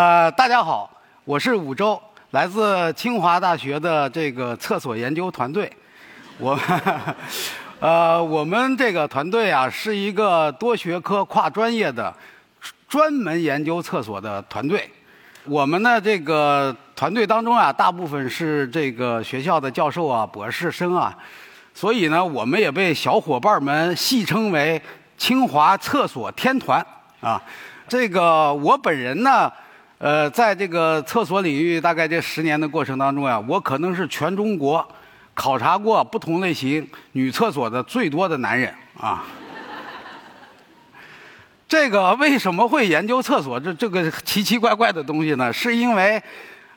呃，大家好，我是武周，来自清华大学的这个厕所研究团队。我，呃，我们这个团队啊，是一个多学科、跨专业的专门研究厕所的团队。我们呢这个团队当中啊，大部分是这个学校的教授啊、博士生啊，所以呢，我们也被小伙伴们戏称为“清华厕所天团”啊。这个我本人呢。呃，在这个厕所领域，大概这十年的过程当中呀，我可能是全中国考察过不同类型女厕所的最多的男人啊。这个为什么会研究厕所这这个奇奇怪怪的东西呢？是因为，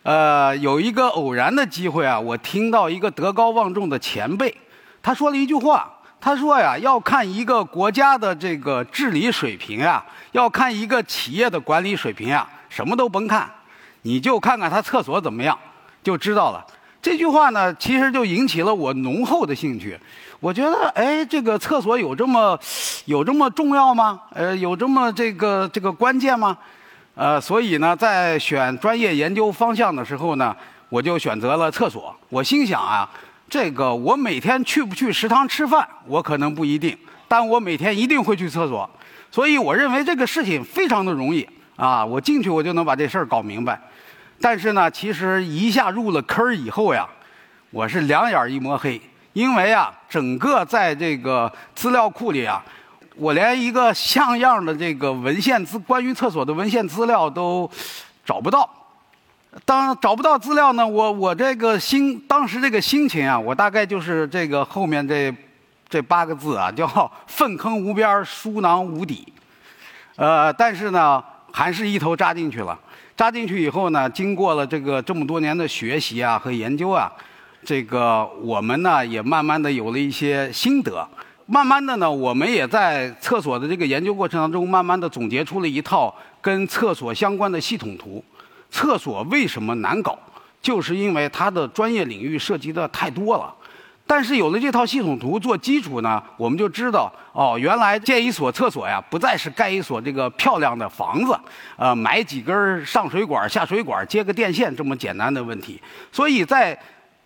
呃，有一个偶然的机会啊，我听到一个德高望重的前辈，他说了一句话，他说呀，要看一个国家的这个治理水平呀，要看一个企业的管理水平呀。什么都甭看，你就看看他厕所怎么样，就知道了。这句话呢，其实就引起了我浓厚的兴趣。我觉得，哎，这个厕所有这么 有这么重要吗？呃，有这么这个这个关键吗？呃，所以呢，在选专业研究方向的时候呢，我就选择了厕所。我心想啊，这个我每天去不去食堂吃饭，我可能不一定，但我每天一定会去厕所。所以我认为这个事情非常的容易。啊，我进去我就能把这事儿搞明白，但是呢，其实一下入了坑以后呀，我是两眼一抹黑，因为啊，整个在这个资料库里啊，我连一个像样的这个文献资关于厕所的文献资料都找不到。当找不到资料呢，我我这个心当时这个心情啊，我大概就是这个后面这这八个字啊，叫 粪坑无边，书囊无底。呃，但是呢。还是一头扎进去了，扎进去以后呢，经过了这个这么多年的学习啊和研究啊，这个我们呢也慢慢的有了一些心得，慢慢的呢，我们也在厕所的这个研究过程当中，慢慢的总结出了一套跟厕所相关的系统图。厕所为什么难搞？就是因为它的专业领域涉及的太多了。但是有了这套系统图做基础呢，我们就知道哦，原来建一所厕所呀，不再是盖一所这个漂亮的房子，呃，买几根上水管、下水管、接个电线这么简单的问题。所以在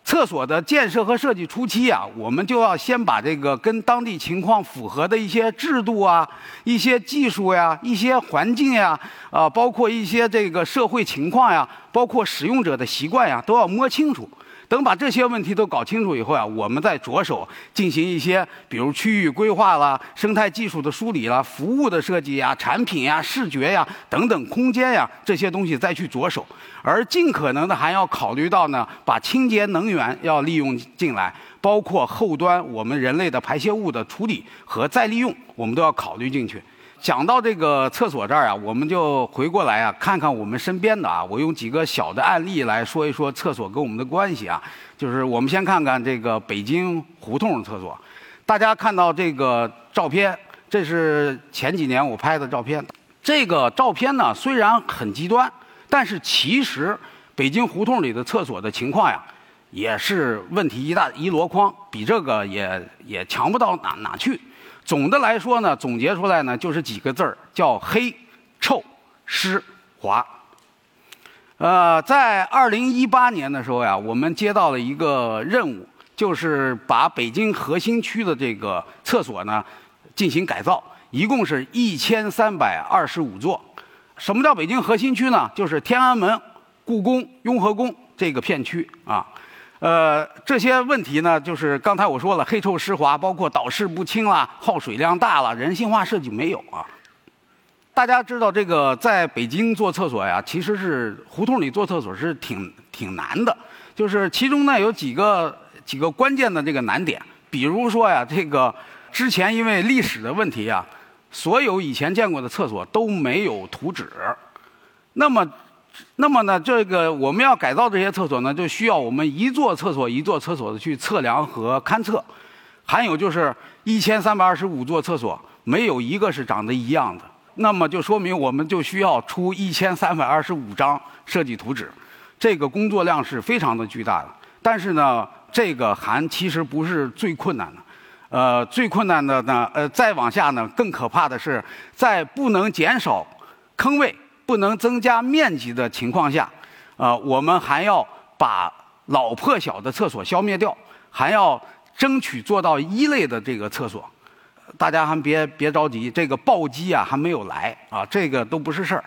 厕所的建设和设计初期啊，我们就要先把这个跟当地情况符合的一些制度啊、一些技术呀、一些环境呀，啊，包括一些这个社会情况呀，包括使用者的习惯呀，都要摸清楚。等把这些问题都搞清楚以后啊，我们再着手进行一些，比如区域规划啦、生态技术的梳理啦、服务的设计呀、产品呀、视觉呀等等空间呀这些东西再去着手，而尽可能的还要考虑到呢，把清洁能源要利用进来，包括后端我们人类的排泄物的处理和再利用，我们都要考虑进去。讲到这个厕所这儿啊，我们就回过来啊，看看我们身边的啊，我用几个小的案例来说一说厕所跟我们的关系啊。就是我们先看看这个北京胡同厕所，大家看到这个照片，这是前几年我拍的照片。这个照片呢虽然很极端，但是其实北京胡同里的厕所的情况呀，也是问题一大一箩筐，比这个也也强不到哪哪去。总的来说呢，总结出来呢就是几个字儿，叫黑、臭、湿、滑。呃，在二零一八年的时候呀，我们接到了一个任务，就是把北京核心区的这个厕所呢进行改造，一共是一千三百二十五座。什么叫北京核心区呢？就是天安门、故宫、雍和宫这个片区啊。呃，这些问题呢，就是刚才我说了，黑臭湿滑，包括导视不清啦，耗水量大了，人性化设计没有啊。大家知道这个在北京做厕所呀，其实是胡同里做厕所是挺挺难的，就是其中呢有几个几个关键的这个难点，比如说呀，这个之前因为历史的问题呀，所有以前见过的厕所都没有图纸，那么。那么呢，这个我们要改造这些厕所呢，就需要我们一座厕所一座厕所的去测量和勘测，还有就是一千三百二十五座厕所没有一个是长得一样的，那么就说明我们就需要出一千三百二十五张设计图纸，这个工作量是非常的巨大的。但是呢，这个还其实不是最困难的，呃，最困难的呢，呃，再往下呢，更可怕的是在不能减少坑位。不能增加面积的情况下，呃，我们还要把老破小的厕所消灭掉，还要争取做到一类的这个厕所。大家还别别着急，这个暴击啊还没有来啊，这个都不是事儿。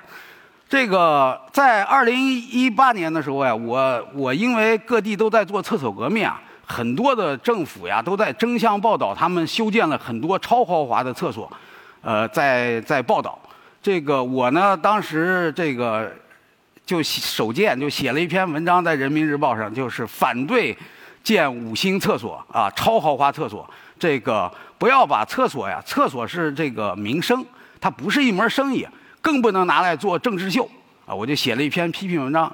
这个在二零一八年的时候呀，我我因为各地都在做厕所革命啊，很多的政府呀都在争相报道他们修建了很多超豪华的厕所，呃，在在报道。这个我呢当时这个就手贱就写了一篇文章在人民日报上，就是反对建五星厕所啊，超豪华厕所。这个不要把厕所呀，厕所是这个民生，它不是一门生意，更不能拿来做政治秀啊！我就写了一篇批评文章，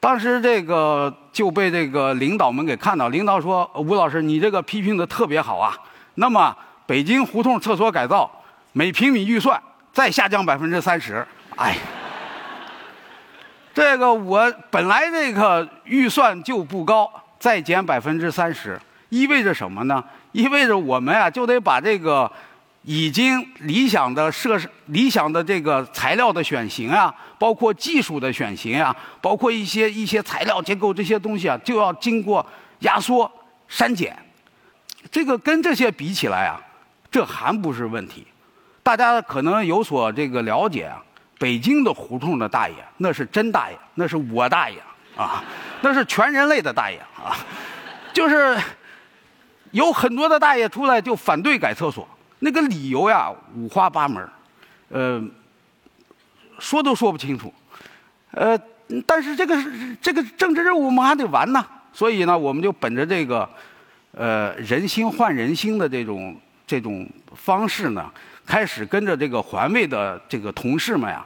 当时这个就被这个领导们给看到，领导说：“吴老师，你这个批评的特别好啊！那么北京胡同厕所改造每平米预算再下降百分之三十。”哎，这个我本来这个预算就不高，再减百分之三十，意味着什么呢？意味着我们啊，就得把这个已经理想的设施、理想的这个材料的选型啊，包括技术的选型啊，包括一些一些材料结构这些东西啊，就要经过压缩、删减。这个跟这些比起来啊，这还不是问题。大家可能有所这个了解啊，北京的胡同的大爷那是真大爷，那是我大爷啊，那是全人类的大爷啊，就是。有很多的大爷出来就反对改厕所，那个理由呀五花八门，呃，说都说不清楚，呃，但是这个这个政治任务我们还得完呢，所以呢，我们就本着这个，呃，人心换人心的这种这种方式呢，开始跟着这个环卫的这个同事们呀，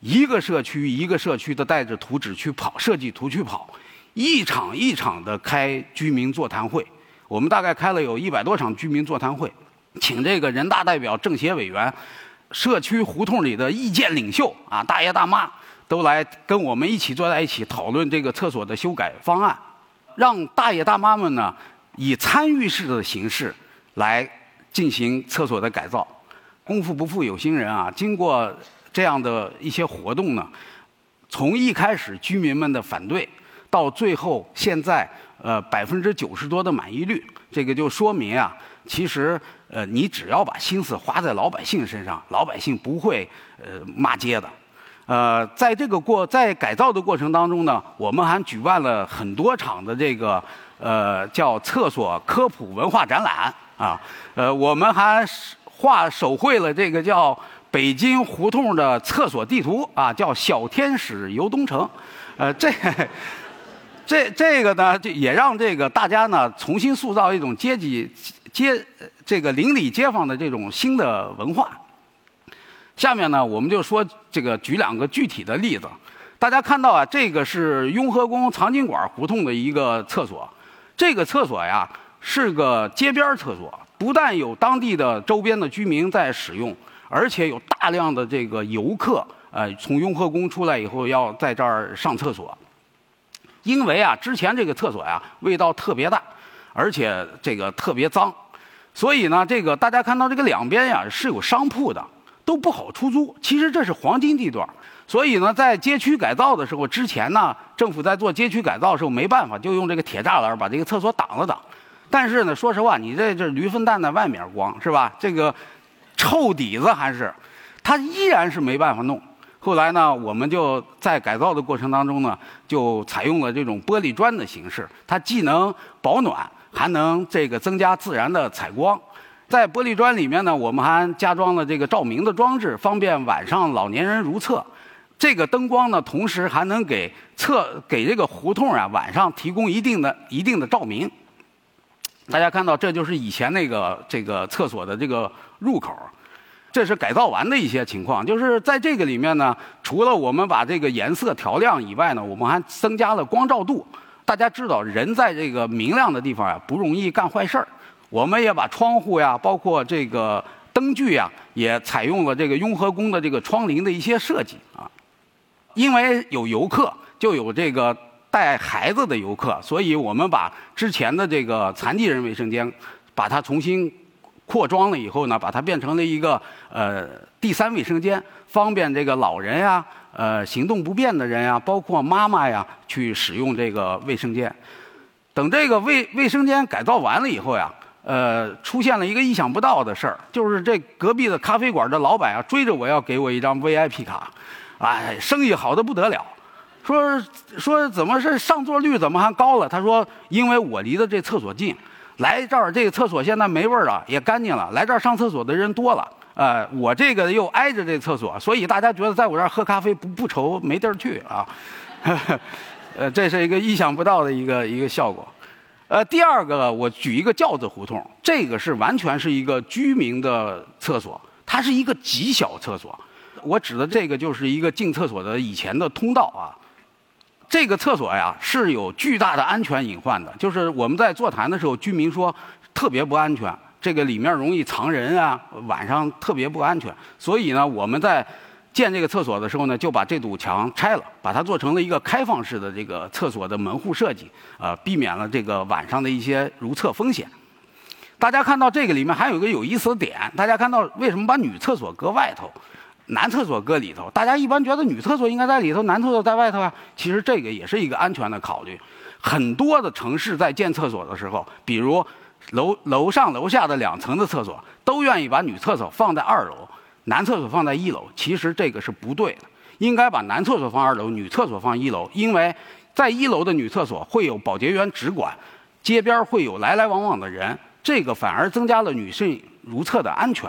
一个社区一个社区的带着图纸去跑，设计图去跑，一场一场的开居民座谈会。我们大概开了有一百多场居民座谈会，请这个人大代表、政协委员、社区胡同里的意见领袖啊，大爷大妈都来跟我们一起坐在一起讨论这个厕所的修改方案，让大爷大妈们呢以参与式的形式来进行厕所的改造。功夫不负有心人啊，经过这样的一些活动呢，从一开始居民们的反对，到最后现在。呃，百分之九十多的满意率，这个就说明啊，其实呃，你只要把心思花在老百姓身上，老百姓不会呃骂街的。呃，在这个过在改造的过程当中呢，我们还举办了很多场的这个呃叫厕所科普文化展览啊，呃，我们还画手绘了这个叫北京胡同的厕所地图啊，叫小天使游东城，呃，这。这这个呢，就也让这个大家呢重新塑造一种阶级街这个邻里街坊的这种新的文化。下面呢，我们就说这个举两个具体的例子。大家看到啊，这个是雍和宫藏经馆胡同的一个厕所。这个厕所呀是个街边厕所，不但有当地的周边的居民在使用，而且有大量的这个游客，呃，从雍和宫出来以后要在这儿上厕所。因为啊，之前这个厕所呀味道特别大，而且这个特别脏，所以呢，这个大家看到这个两边呀是有商铺的，都不好出租。其实这是黄金地段，所以呢，在街区改造的时候，之前呢，政府在做街区改造的时候没办法，就用这个铁栅栏把这个厕所挡了挡。但是呢，说实话，你这这驴粪蛋在外面光是吧？这个臭底子还是，它依然是没办法弄。后来呢，我们就在改造的过程当中呢，就采用了这种玻璃砖的形式，它既能保暖，还能这个增加自然的采光。在玻璃砖里面呢，我们还加装了这个照明的装置，方便晚上老年人如厕。这个灯光呢，同时还能给厕给这个胡同啊晚上提供一定的一定的照明。大家看到，这就是以前那个这个厕所的这个入口。这是改造完的一些情况，就是在这个里面呢，除了我们把这个颜色调亮以外呢，我们还增加了光照度。大家知道，人在这个明亮的地方呀，不容易干坏事儿。我们也把窗户呀，包括这个灯具呀，也采用了这个雍和宫的这个窗棂的一些设计啊。因为有游客，就有这个带孩子的游客，所以我们把之前的这个残疾人卫生间，把它重新。扩装了以后呢，把它变成了一个呃第三卫生间，方便这个老人呀、呃行动不便的人呀，包括妈妈呀去使用这个卫生间。等这个卫卫生间改造完了以后呀，呃，出现了一个意想不到的事儿，就是这隔壁的咖啡馆的老板啊，追着我要给我一张 VIP 卡，哎，生意好的不得了。说说怎么是上座率怎么还高了？他说因为我离的这厕所近，来这儿这个厕所现在没味儿了，也干净了，来这儿上厕所的人多了。呃，我这个又挨着这厕所，所以大家觉得在我这儿喝咖啡不不愁没地儿去啊。呃，这是一个意想不到的一个一个效果。呃，第二个，我举一个轿子胡同，这个是完全是一个居民的厕所，它是一个极小厕所。我指的这个就是一个进厕所的以前的通道啊。这个厕所呀是有巨大的安全隐患的，就是我们在座谈的时候，居民说特别不安全，这个里面容易藏人啊，晚上特别不安全。所以呢，我们在建这个厕所的时候呢，就把这堵墙拆了，把它做成了一个开放式的这个厕所的门户设计，呃，避免了这个晚上的一些如厕风险。大家看到这个里面还有一个有意思的点，大家看到为什么把女厕所搁外头，男厕所搁里头？大家一般觉得女厕所应该在里头，男厕所在外头啊。其实这个也是一个安全的考虑。很多的城市在建厕所的时候，比如楼楼上楼下的两层的厕所，都愿意把女厕所放在二楼。男厕所放在一楼，其实这个是不对的，应该把男厕所放二楼，女厕所放一楼，因为在一楼的女厕所会有保洁员只管，街边会有来来往往的人，这个反而增加了女性如厕的安全。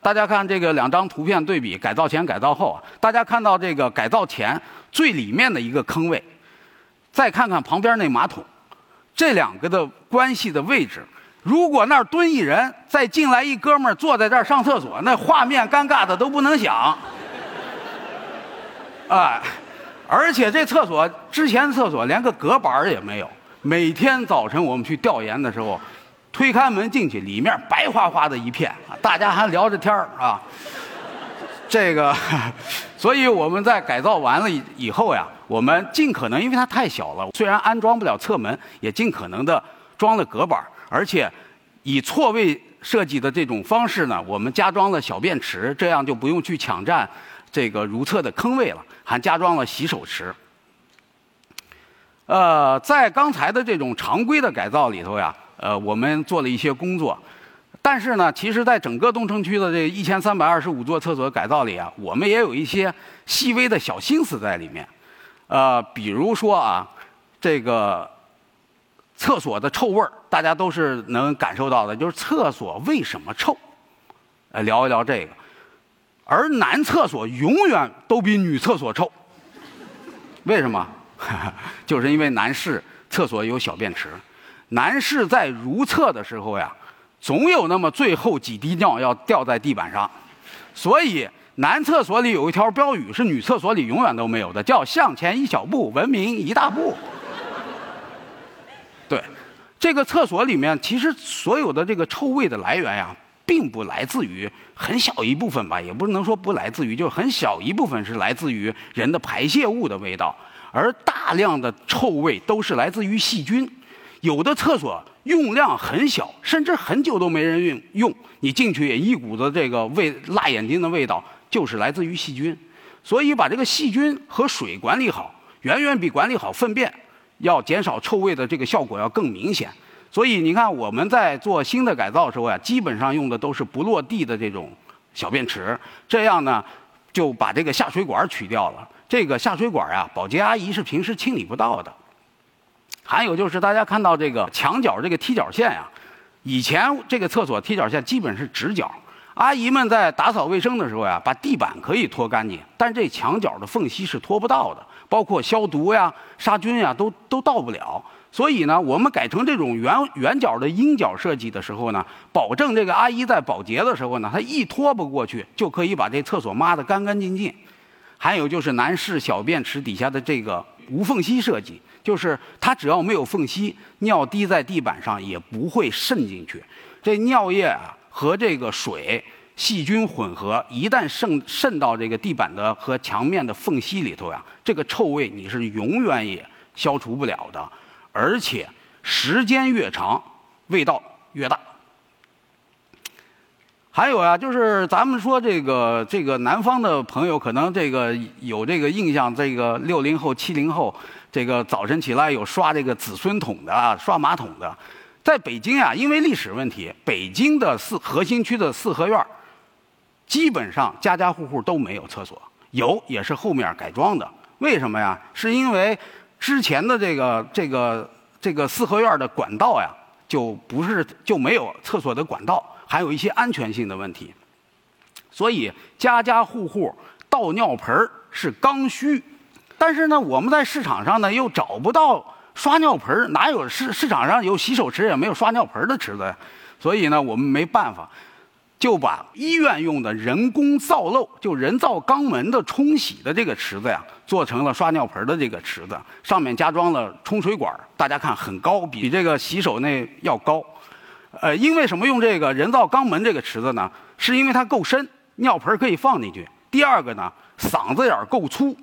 大家看这个两张图片对比，改造前、改造后啊，大家看到这个改造前最里面的一个坑位，再看看旁边那马桶，这两个的关系的位置。如果那儿蹲一人，再进来一哥们儿坐在这儿上厕所，那画面尴尬的都不能想。哎，而且这厕所之前厕所连个隔板也没有。每天早晨我们去调研的时候，推开门进去，里面白花花的一片，大家还聊着天儿啊。这个，所以我们在改造完了以后呀，我们尽可能，因为它太小了，虽然安装不了侧门，也尽可能的装了隔板。而且，以错位设计的这种方式呢，我们加装了小便池，这样就不用去抢占这个如厕的坑位了，还加装了洗手池。呃，在刚才的这种常规的改造里头呀，呃，我们做了一些工作，但是呢，其实在整个东城区的这一千三百二十五座厕所改造里啊，我们也有一些细微的小心思在里面。呃，比如说啊，这个。厕所的臭味儿，大家都是能感受到的。就是厕所为什么臭？来聊一聊这个。而男厕所永远都比女厕所臭，为什么？就是因为男士厕所有小便池，男士在如厕的时候呀，总有那么最后几滴尿要掉在地板上，所以男厕所里有一条标语是女厕所里永远都没有的，叫“向前一小步，文明一大步”。对，这个厕所里面其实所有的这个臭味的来源呀，并不来自于很小一部分吧，也不能说不来自于，就是很小一部分是来自于人的排泄物的味道，而大量的臭味都是来自于细菌。有的厕所用量很小，甚至很久都没人用，用你进去也一股子这个味辣眼睛的味道，就是来自于细菌。所以把这个细菌和水管理好，远远比管理好粪便。要减少臭味的这个效果要更明显，所以你看我们在做新的改造的时候呀，基本上用的都是不落地的这种小便池，这样呢就把这个下水管取掉了。这个下水管啊，保洁阿姨是平时清理不到的。还有就是大家看到这个墙角这个踢脚线呀，以前这个厕所踢脚线基本是直角，阿姨们在打扫卫生的时候呀，把地板可以拖干净，但这墙角的缝隙是拖不到的。包括消毒呀、杀菌呀，都都到不了。所以呢，我们改成这种圆圆角的鹰角设计的时候呢，保证这个阿姨在保洁的时候呢，她一拖不过去，就可以把这厕所抹得干干净净。还有就是男士小便池底下的这个无缝隙设计，就是它只要没有缝隙，尿滴在地板上也不会渗进去。这尿液啊和这个水。细菌混合一旦渗渗到这个地板的和墙面的缝隙里头呀，这个臭味你是永远也消除不了的，而且时间越长，味道越大。还有啊，就是咱们说这个这个南方的朋友，可能这个有这个印象，这个六零后、七零后，这个早晨起来有刷这个子孙桶的、刷马桶的。在北京啊，因为历史问题，北京的四核心区的四合院基本上家家户户都没有厕所，有也是后面改装的。为什么呀？是因为之前的这个这个这个四合院的管道呀，就不是就没有厕所的管道。还有一些安全性的问题，所以家家户户倒尿盆是刚需。但是呢，我们在市场上呢又找不到刷尿盆哪有市市场上有洗手池也没有刷尿盆的池子呀？所以呢，我们没办法，就把医院用的人工造漏，就人造肛门的冲洗的这个池子呀，做成了刷尿盆的这个池子，上面加装了冲水管，大家看很高，比这个洗手那要高。呃，因为什么用这个人造肛门这个池子呢？是因为它够深，尿盆可以放进去。第二个呢，嗓子眼够粗，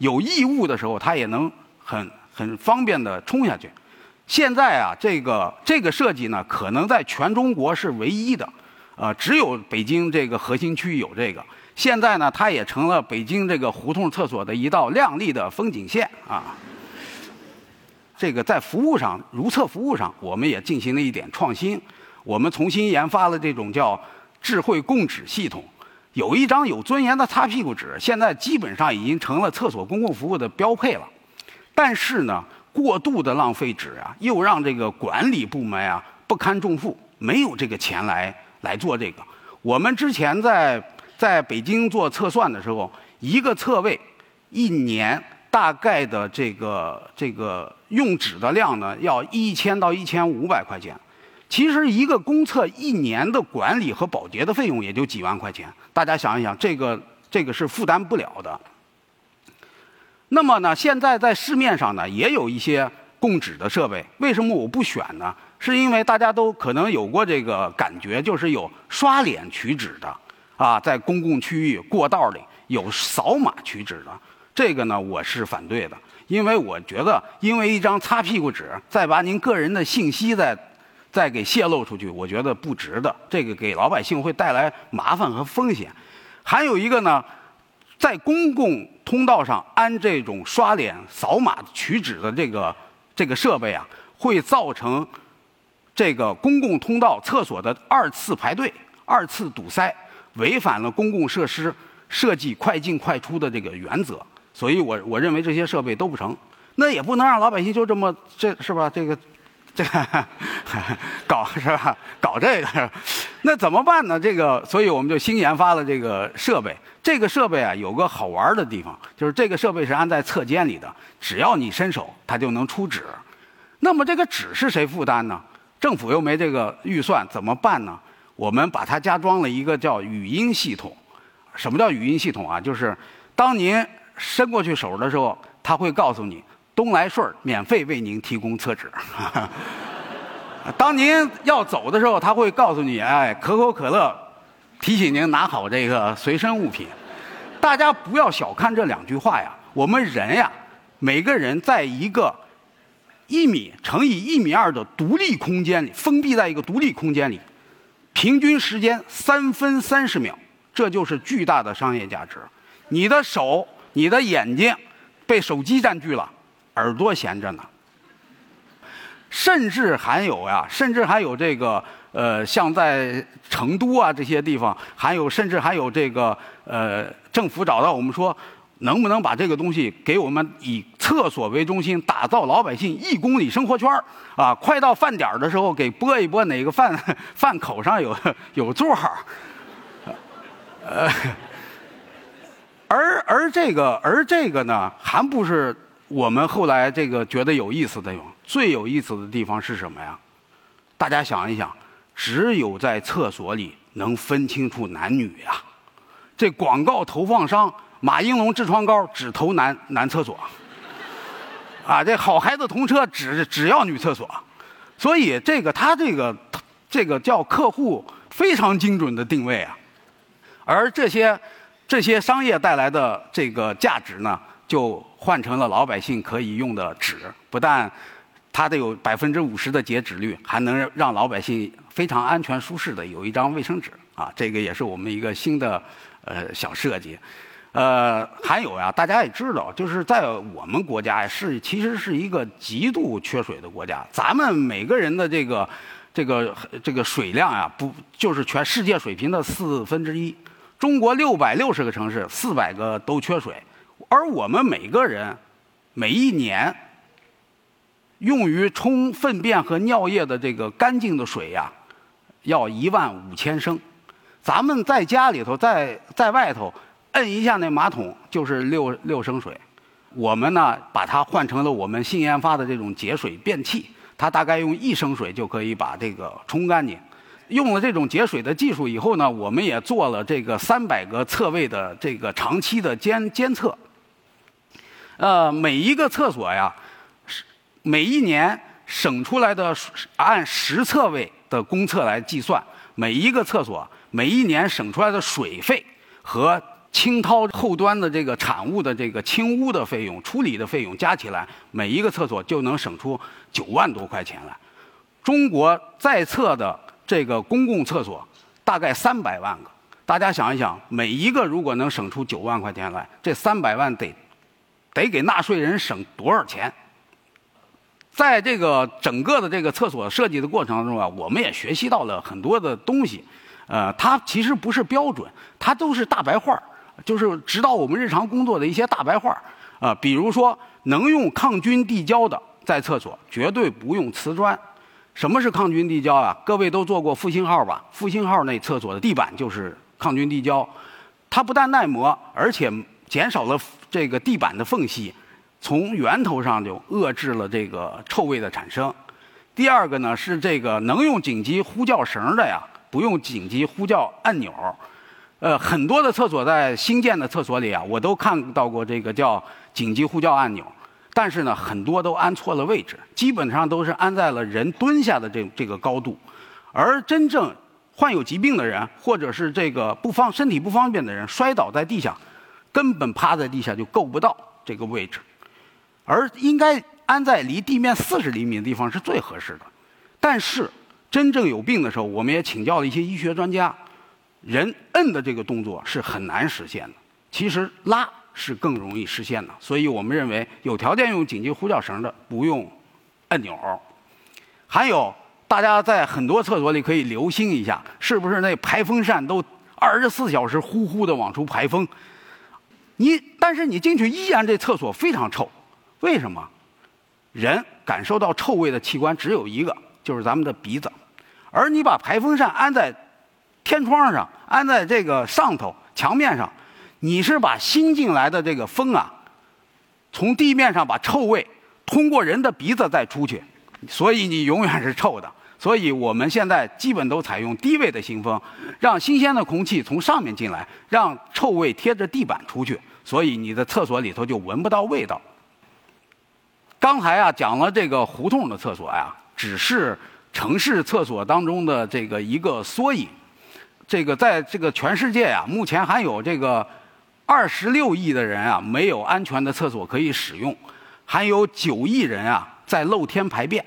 有异物的时候它也能很很方便的冲下去。现在啊，这个这个设计呢，可能在全中国是唯一的，呃，只有北京这个核心区有这个。现在呢，它也成了北京这个胡同厕所的一道亮丽的风景线啊。这个在服务上，如厕服务上，我们也进行了一点创新。我们重新研发了这种叫智慧供纸系统。有一张有尊严的擦屁股纸，现在基本上已经成了厕所公共服务的标配了。但是呢，过度的浪费纸啊，又让这个管理部门啊不堪重负，没有这个钱来来做这个。我们之前在在北京做测算的时候，一个厕位一年。大概的这个这个用纸的量呢，要一千到一千五百块钱。其实一个公厕一年的管理和保洁的费用也就几万块钱，大家想一想，这个这个是负担不了的。那么呢，现在在市面上呢也有一些供纸的设备，为什么我不选呢？是因为大家都可能有过这个感觉，就是有刷脸取纸的啊，在公共区域过道里有扫码取纸的。这个呢，我是反对的，因为我觉得，因为一张擦屁股纸，再把您个人的信息再再给泄露出去，我觉得不值得。这个给老百姓会带来麻烦和风险。还有一个呢，在公共通道上安这种刷脸、扫码取纸的这个这个设备啊，会造成这个公共通道厕所的二次排队、二次堵塞，违反了公共设施设计快进快出的这个原则。所以，我我认为这些设备都不成，那也不能让老百姓就这么这是吧？这个，这个 搞是吧？搞这个，那怎么办呢？这个，所以我们就新研发了这个设备。这个设备啊，有个好玩的地方，就是这个设备是安在侧间里的，只要你伸手，它就能出纸。那么这个纸是谁负担呢？政府又没这个预算，怎么办呢？我们把它加装了一个叫语音系统。什么叫语音系统啊？就是当您伸过去手的时候，它会告诉你东来顺免费为您提供厕纸。当您要走的时候，他会告诉你，哎，可口可乐提醒您拿好这个随身物品。大家不要小看这两句话呀，我们人呀，每个人在一个一米乘以一米二的独立空间里，封闭在一个独立空间里，平均时间三分三十秒，这就是巨大的商业价值。你的手。你的眼睛被手机占据了，耳朵闲着呢。甚至还有呀，甚至还有这个呃，像在成都啊这些地方，还有甚至还有这个呃，政府找到我们说，能不能把这个东西给我们以厕所为中心，打造老百姓一公里生活圈啊，快到饭点的时候给拨一拨哪个饭 饭口上有 有座儿，呃。而而这个而这个呢，还不是我们后来这个觉得有意思的哟。最有意思的地方是什么呀？大家想一想，只有在厕所里能分清楚男女呀。这广告投放商马应龙痔疮膏只投男男厕所，啊，这好孩子童车只只要女厕所，所以这个他这个这个叫客户非常精准的定位啊，而这些。这些商业带来的这个价值呢，就换成了老百姓可以用的纸。不但它得有百分之五十的洁纸率，还能让老百姓非常安全舒适的有一张卫生纸。啊，这个也是我们一个新的呃小设计。呃，还有呀，大家也知道，就是在我们国家是其实是一个极度缺水的国家。咱们每个人的这个这个这个水量呀，不就是全世界水平的四分之一？中国六百六十个城市，四百个都缺水，而我们每个人每一年用于冲粪便和尿液的这个干净的水呀，要一万五千升。咱们在家里头，在在外头。摁一下那马桶就是六六升水，我们呢把它换成了我们新研发的这种节水便器，它大概用一升水就可以把这个冲干净。用了这种节水的技术以后呢，我们也做了这个三百个厕位的这个长期的监监测。呃，每一个厕所呀，每一年省出来的按十厕位的公厕来计算，每一个厕所每一年省出来的水费和清掏后端的这个产物的这个清污的费用、处理的费用加起来，每一个厕所就能省出九万多块钱来。中国在册的这个公共厕所大概三百万个，大家想一想，每一个如果能省出九万块钱来，这三百万得得给纳税人省多少钱？在这个整个的这个厕所设计的过程当中啊，我们也学习到了很多的东西。呃，它其实不是标准，它都是大白话就是指导我们日常工作的一些大白话啊，比如说能用抗菌地胶的在厕所，绝对不用瓷砖。什么是抗菌地胶啊？各位都做过复兴号吧？复兴号那厕所的地板就是抗菌地胶，它不但耐磨，而且减少了这个地板的缝隙，从源头上就遏制了这个臭味的产生。第二个呢是这个能用紧急呼叫绳的呀，不用紧急呼叫按钮。呃，很多的厕所在新建的厕所里啊，我都看到过这个叫紧急呼叫按钮，但是呢，很多都安错了位置，基本上都是安在了人蹲下的这这个高度，而真正患有疾病的人或者是这个不方身体不方便的人摔倒在地下，根本趴在地下就够不到这个位置，而应该安在离地面四十厘米的地方是最合适的。但是真正有病的时候，我们也请教了一些医学专家。人摁的这个动作是很难实现的，其实拉是更容易实现的。所以我们认为，有条件用紧急呼叫绳的，不用按钮。还有，大家在很多厕所里可以留心一下，是不是那排风扇都二十四小时呼呼的往出排风？你但是你进去依然这厕所非常臭，为什么？人感受到臭味的器官只有一个，就是咱们的鼻子，而你把排风扇安在。天窗上安在这个上头墙面上，你是把新进来的这个风啊，从地面上把臭味通过人的鼻子再出去，所以你永远是臭的。所以我们现在基本都采用低位的新风，让新鲜的空气从上面进来，让臭味贴着地板出去，所以你的厕所里头就闻不到味道。刚才啊讲了这个胡同的厕所呀，只是城市厕所当中的这个一个缩影。这个在这个全世界呀，目前还有这个二十六亿的人啊没有安全的厕所可以使用，还有九亿人啊在露天排便。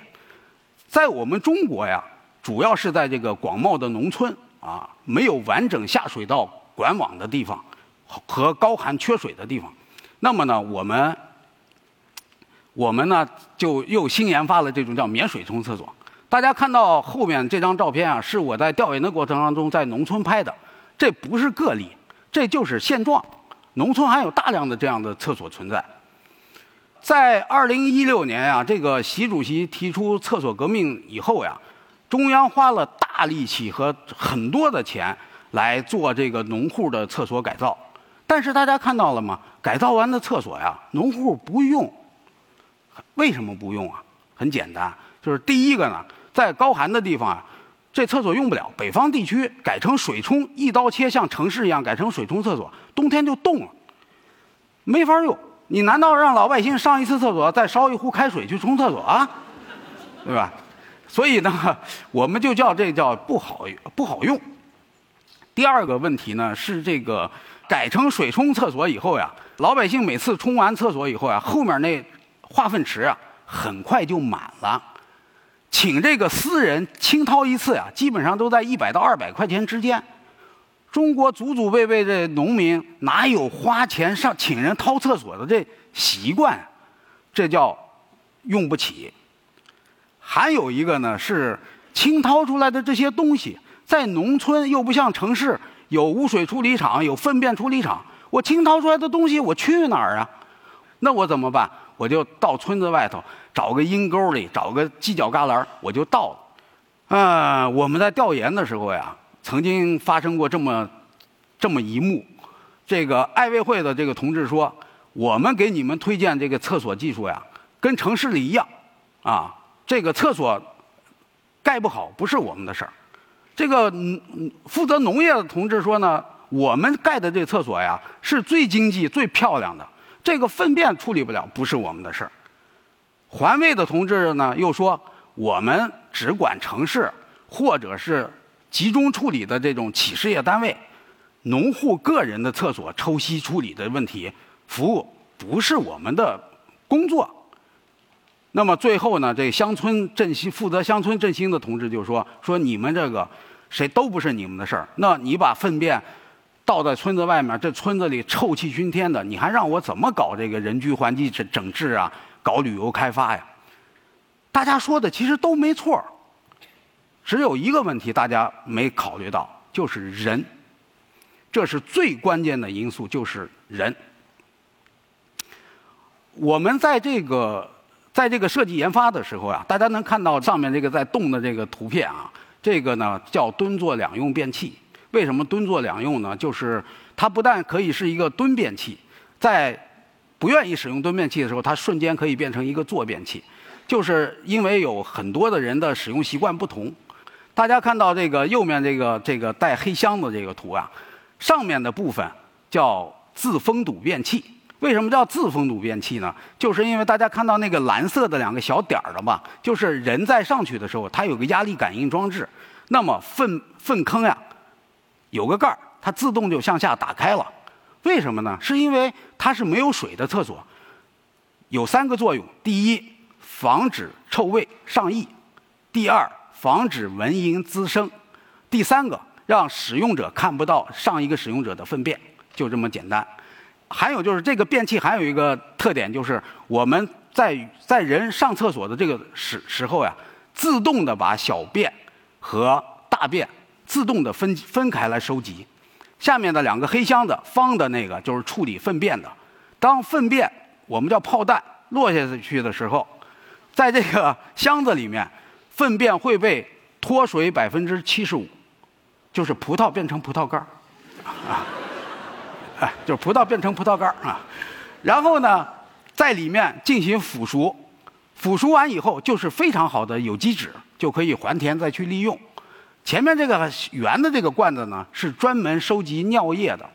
在我们中国呀，主要是在这个广袤的农村啊，没有完整下水道管网的地方和高寒缺水的地方。那么呢，我们我们呢就又新研发了这种叫免水冲厕所。大家看到后面这张照片啊，是我在调研的过程当中在农村拍的，这不是个例，这就是现状。农村还有大量的这样的厕所存在。在二零一六年啊，这个习主席提出厕所革命以后呀，中央花了大力气和很多的钱来做这个农户的厕所改造。但是大家看到了吗？改造完的厕所呀，农户不用。为什么不用啊？很简单，就是第一个呢。在高寒的地方啊，这厕所用不了。北方地区改成水冲，一刀切，像城市一样改成水冲厕所，冬天就冻了，没法用。你难道让老百姓上一次厕所再烧一壶开水去冲厕所啊？对吧？所以呢，我们就叫这叫不好不好用。第二个问题呢是这个改成水冲厕所以后呀，老百姓每次冲完厕所以后呀，后面那化粪池啊很快就满了。请这个私人清掏一次呀，基本上都在一百到二百块钱之间。中国祖祖辈辈的农民哪有花钱上请人掏厕所的这习惯？这叫用不起。还有一个呢，是清掏出来的这些东西，在农村又不像城市有污水处理厂、有粪便处理厂，我清掏出来的东西我去哪儿啊？那我怎么办？我就到村子外头找个阴沟里，找个犄角旮旯，我就倒。啊，我们在调研的时候呀，曾经发生过这么这么一幕。这个爱卫会的这个同志说：“我们给你们推荐这个厕所技术呀，跟城市里一样，啊。”这个厕所盖不好不是我们的事儿，这个负责农业的同志说呢，我们盖的这厕所呀是最经济、最漂亮的，这个粪便处理不了不是我们的事儿。环卫的同志呢又说，我们只管城市或者是集中处理的这种企事业单位，农户个人的厕所抽吸处理的问题服务不是我们的工作。那么最后呢，这乡村振兴负责乡村振兴的同志就说：“说你们这个谁都不是你们的事儿。那你把粪便倒在村子外面，这村子里臭气熏天的，你还让我怎么搞这个人居环境整整治啊？搞旅游开发呀？”大家说的其实都没错，只有一个问题大家没考虑到，就是人，这是最关键的因素，就是人。我们在这个。在这个设计研发的时候啊，大家能看到上面这个在动的这个图片啊，这个呢叫蹲坐两用便器。为什么蹲坐两用呢？就是它不但可以是一个蹲便器，在不愿意使用蹲便器的时候，它瞬间可以变成一个坐便器。就是因为有很多的人的使用习惯不同。大家看到这个右面这个这个带黑箱子这个图啊，上面的部分叫自封堵便器。为什么叫自封堵便器呢？就是因为大家看到那个蓝色的两个小点儿了吧？就是人在上去的时候，它有个压力感应装置，那么粪粪坑呀，有个盖儿，它自动就向下打开了。为什么呢？是因为它是没有水的厕所，有三个作用：第一，防止臭味上溢；第二，防止蚊蝇滋生；第三个，让使用者看不到上一个使用者的粪便，就这么简单。还有就是这个便器还有一个特点，就是我们在在人上厕所的这个时时候呀，自动的把小便和大便自动的分分开来收集。下面的两个黑箱子方的那个就是处理粪便的。当粪便我们叫炮弹落下去的时候，在这个箱子里面，粪便会被脱水百分之七十五，就是葡萄变成葡萄干儿啊。就是葡萄变成葡萄干啊，然后呢，在里面进行腐熟，腐熟完以后就是非常好的有机质，就可以还田再去利用。前面这个圆的这个罐子呢，是专门收集尿液的。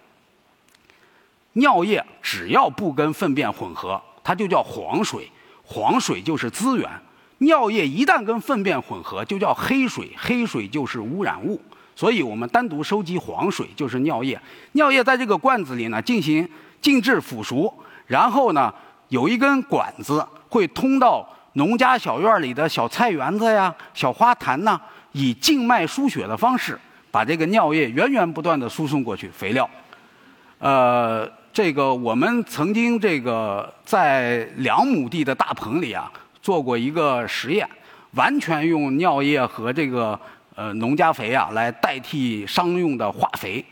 尿液只要不跟粪便混合，它就叫黄水，黄水就是资源。尿液一旦跟粪便混合，就叫黑水，黑水就是污染物。所以我们单独收集黄水，就是尿液。尿液在这个罐子里呢进行静置腐熟，然后呢有一根管子会通到农家小院里的小菜园子呀、小花坛呐，以静脉输血的方式把这个尿液源源不断的输送过去。肥料，呃，这个我们曾经这个在两亩地的大棚里啊做过一个实验，完全用尿液和这个。呃，农家肥啊，来代替商用的化肥，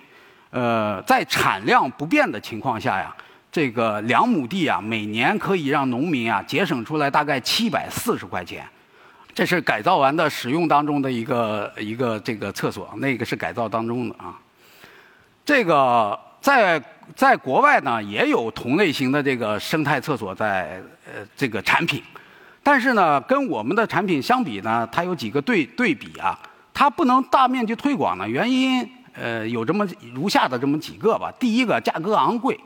呃，在产量不变的情况下呀，这个两亩地啊，每年可以让农民啊节省出来大概七百四十块钱。这是改造完的使用当中的一个一个这个厕所，那个是改造当中的啊。这个在在国外呢，也有同类型的这个生态厕所在呃这个产品，但是呢，跟我们的产品相比呢，它有几个对对比啊。它不能大面积推广呢，原因呃有这么如下的这么几个吧。第一个，价格昂贵，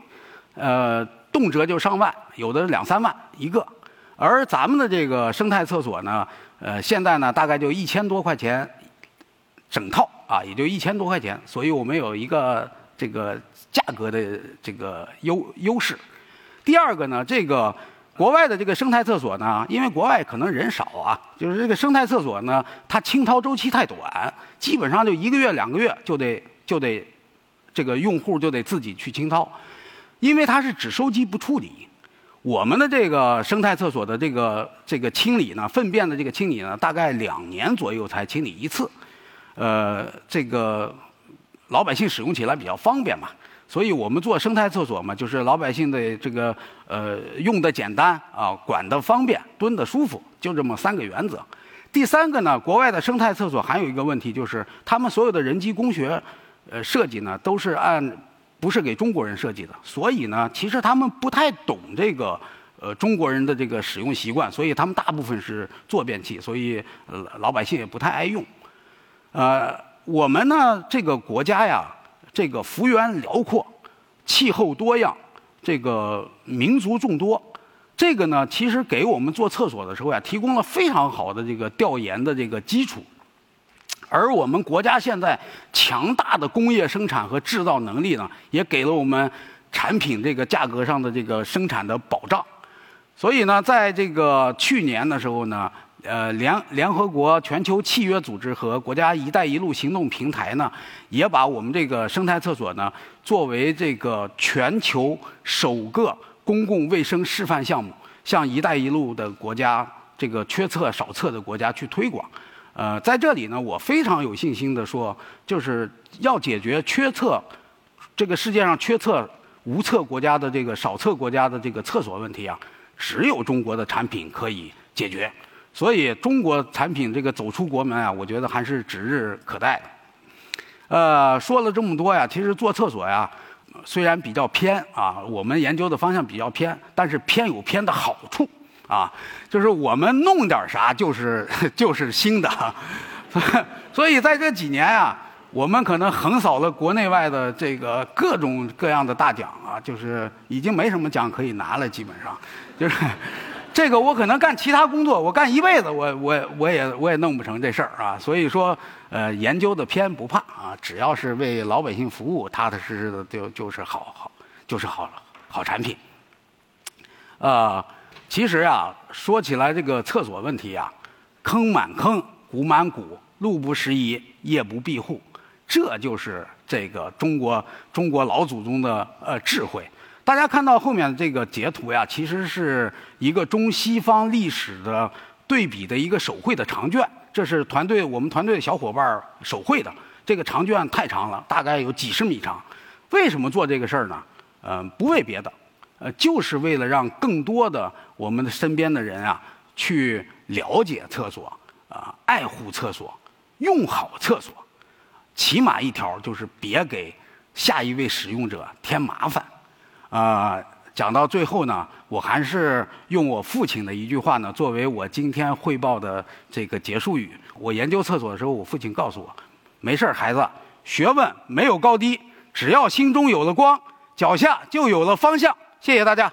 呃，动辄就上万，有的两三万一个。而咱们的这个生态厕所呢，呃，现在呢大概就一千多块钱整套啊，也就一千多块钱，所以我们有一个这个价格的这个优优势。第二个呢，这个。国外的这个生态厕所呢，因为国外可能人少啊，就是这个生态厕所呢，它清掏周期太短，基本上就一个月两个月就得就得这个用户就得自己去清掏，因为它是只收集不处理。我们的这个生态厕所的这个这个清理呢，粪便的这个清理呢，大概两年左右才清理一次，呃，这个老百姓使用起来比较方便嘛。所以我们做生态厕所嘛，就是老百姓的这个呃用的简单啊，管的方便，蹲的舒服，就这么三个原则。第三个呢，国外的生态厕所还有一个问题，就是他们所有的人机工学呃设计呢，都是按不是给中国人设计的，所以呢，其实他们不太懂这个呃中国人的这个使用习惯，所以他们大部分是坐便器，所以老百姓也不太爱用。呃，我们呢这个国家呀。这个幅员辽阔，气候多样，这个民族众多，这个呢，其实给我们做厕所的时候呀，提供了非常好的这个调研的这个基础。而我们国家现在强大的工业生产和制造能力呢，也给了我们产品这个价格上的这个生产的保障。所以呢，在这个去年的时候呢。呃，联联合国全球契约组织和国家“一带一路”行动平台呢，也把我们这个生态厕所呢，作为这个全球首个公共卫生示范项目，向“一带一路”的国家、这个缺厕少厕的国家去推广。呃，在这里呢，我非常有信心的说，就是要解决缺厕，这个世界上缺厕无厕国家的这个少厕国家的这个厕所问题啊，只有中国的产品可以解决。所以，中国产品这个走出国门啊，我觉得还是指日可待的。呃，说了这么多呀，其实做厕所呀，虽然比较偏啊，我们研究的方向比较偏，但是偏有偏的好处啊，就是我们弄点啥就是 就是新的。所以在这几年啊，我们可能横扫了国内外的这个各种各样的大奖啊，就是已经没什么奖可以拿了，基本上就是。这个我可能干其他工作，我干一辈子，我我我也我也弄不成这事儿啊。所以说，呃，研究的偏不怕啊，只要是为老百姓服务，踏踏实实的就就是好好就是好好产品。呃，其实啊，说起来这个厕所问题啊，坑满坑，谷满谷，路不拾遗，夜不闭户，这就是这个中国中国老祖宗的呃智慧。大家看到后面这个截图呀，其实是一个中西方历史的对比的一个手绘的长卷。这是团队我们团队的小伙伴手绘的。这个长卷太长了，大概有几十米长。为什么做这个事儿呢？呃，不为别的，呃，就是为了让更多的我们的身边的人啊，去了解厕所，啊，爱护厕所，用好厕所。起码一条就是别给下一位使用者添麻烦。啊，讲到最后呢，我还是用我父亲的一句话呢，作为我今天汇报的这个结束语。我研究厕所的时候，我父亲告诉我：“没事孩子，学问没有高低，只要心中有了光，脚下就有了方向。”谢谢大家。